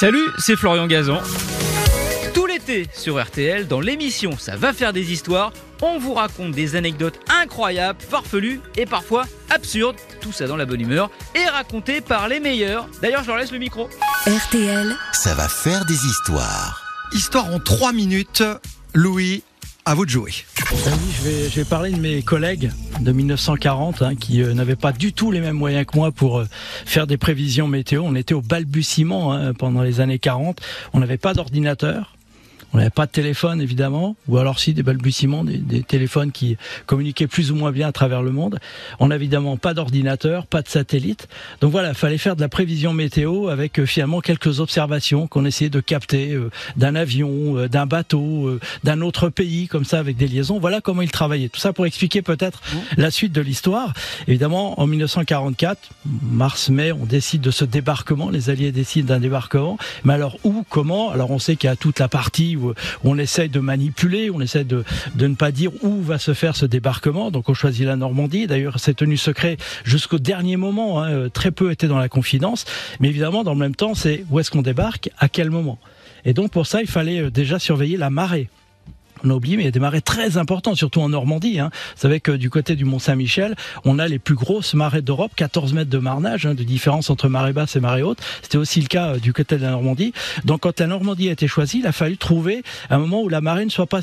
Salut, c'est Florian Gazan. Tout l'été sur RTL, dans l'émission Ça va faire des histoires, on vous raconte des anecdotes incroyables, farfelues et parfois absurdes, tout ça dans la bonne humeur, et racontées par les meilleurs. D'ailleurs, je leur laisse le micro. RTL, Ça va faire des histoires. Histoire en 3 minutes. Louis, à vous de jouer. Vais, je vais parler de mes collègues de 1940 hein, qui euh, n'avaient pas du tout les mêmes moyens que moi pour euh, faire des prévisions météo. On était au balbutiement hein, pendant les années 40. On n'avait pas d'ordinateur. On n'avait pas de téléphone évidemment, ou alors si des balbutiements, des, des téléphones qui communiquaient plus ou moins bien à travers le monde. On n'a évidemment pas d'ordinateur, pas de satellite. Donc voilà, il fallait faire de la prévision météo avec euh, finalement quelques observations qu'on essayait de capter euh, d'un avion, euh, d'un bateau, d'un autre pays, comme ça avec des liaisons. Voilà comment ils travaillaient. Tout ça pour expliquer peut-être la suite de l'histoire. Évidemment, en 1944, mars-mai, on décide de ce débarquement. Les Alliés décident d'un débarquement. Mais alors où, comment? Alors on sait qu'il y a toute la partie où on essaye de manipuler, on essaie de, ne pas dire où va se faire ce débarquement. Donc on choisit la Normandie. D'ailleurs, c'est tenu secret jusqu'au dernier moment. hein. Très peu était dans la confidence. Mais évidemment, dans le même temps, c'est où est-ce qu'on débarque, à quel moment. Et donc pour ça, il fallait euh, déjà surveiller la marée. On a oublié, mais il y a des marées très importantes, surtout en Normandie. Hein. Vous savez que du côté du Mont-Saint-Michel, on a les plus grosses marées d'Europe, 14 mètres de marnage, hein, de différence entre marée basse et marée haute. C'était aussi le cas euh, du côté de la Normandie. Donc quand la Normandie a été choisie, il a fallu trouver un moment où la marée ne soit pas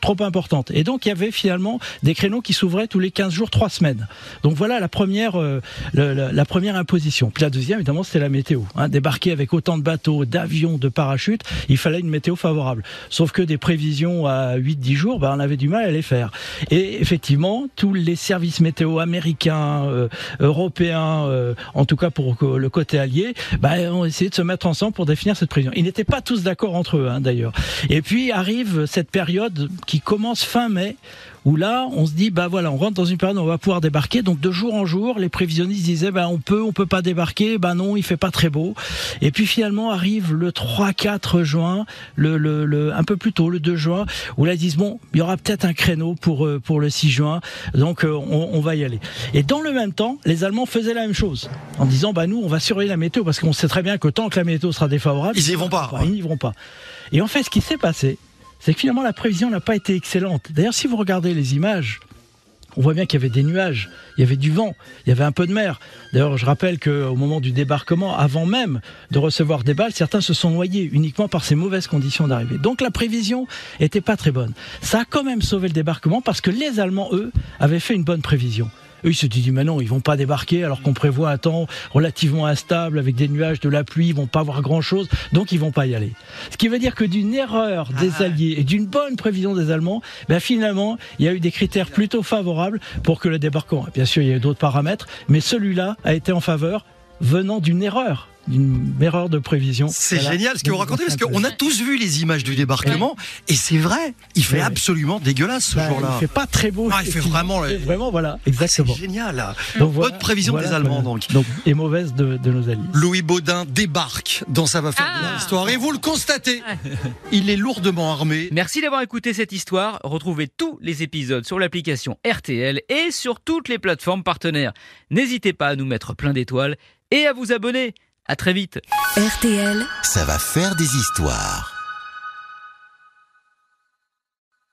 trop importante. Et donc il y avait finalement des créneaux qui s'ouvraient tous les 15 jours, 3 semaines. Donc voilà la première, euh, la, la première imposition. Puis la deuxième, évidemment, c'était la météo. Hein. Débarquer avec autant de bateaux, d'avions, de parachutes, il fallait une météo favorable. Sauf que des prévisions à 8-10 jours, ben, on avait du mal à les faire. Et effectivement, tous les services météo américains, euh, européens, euh, en tout cas pour le côté allié, ben, ont essayé de se mettre ensemble pour définir cette prévision. Ils n'étaient pas tous d'accord entre eux, hein, d'ailleurs. Et puis arrive cette période qui commence fin mai, où là, on se dit, bah voilà, on rentre dans une période où on va pouvoir débarquer. Donc de jour en jour, les prévisionnistes disaient, bah on peut, on peut pas débarquer. Bah non, il fait pas très beau. Et puis finalement arrive le 3-4 juin, le, le, le- un peu plus tôt, le 2 juin, où là ils disent, bon, il y aura peut-être un créneau pour euh, pour le 6 juin, donc euh, on, on va y aller. Et dans le même temps, les Allemands faisaient la même chose, en disant, bah nous, on va surveiller la météo parce qu'on sait très bien que tant que la météo sera défavorable, Ils y vont pas. Ils n'y vont pas. Et en fait, ce qui s'est passé, c'est que finalement la prévision n'a pas été excellente. D'ailleurs, si vous regardez les images, on voit bien qu'il y avait des nuages, il y avait du vent, il y avait un peu de mer. D'ailleurs, je rappelle qu'au moment du débarquement, avant même de recevoir des balles, certains se sont noyés uniquement par ces mauvaises conditions d'arrivée. Donc la prévision était pas très bonne. Ça a quand même sauvé le débarquement parce que les Allemands, eux, avaient fait une bonne prévision. Eux, ils se disent, mais non, ils vont pas débarquer alors qu'on prévoit un temps relativement instable avec des nuages, de la pluie, ils vont pas voir grand chose, donc ils vont pas y aller. Ce qui veut dire que d'une erreur des Alliés et d'une bonne prévision des Allemands, ben finalement, il y a eu des critères plutôt favorables pour que le débarquement. Bien sûr, il y a eu d'autres paramètres, mais celui-là a été en faveur venant d'une erreur, d'une erreur de prévision. C'est Voilà. génial ce que vous racontez parce c'est qu'on a tous vu les images du débarquement et c'est vrai, il fait Ouais, absolument dégueulasse ce Ben, jour-là. Il fait pas très beau. Ah, il fait vraiment, Il fait Vraiment, voilà, C'est exactement. génial. Donc, Bonne prévision des Allemands, donc. Et mauvaise de, de nos alliés. Louis Baudin débarque dans Ça va faire Ah. des histoires et vous le constatez, il est lourdement armé. Merci d'avoir écouté cette histoire. Retrouvez tous les épisodes sur l'application RTL et sur toutes les plateformes partenaires. N'hésitez pas à nous mettre plein d'étoiles et à vous abonner. À très vite. RTL. Ça va faire des histoires.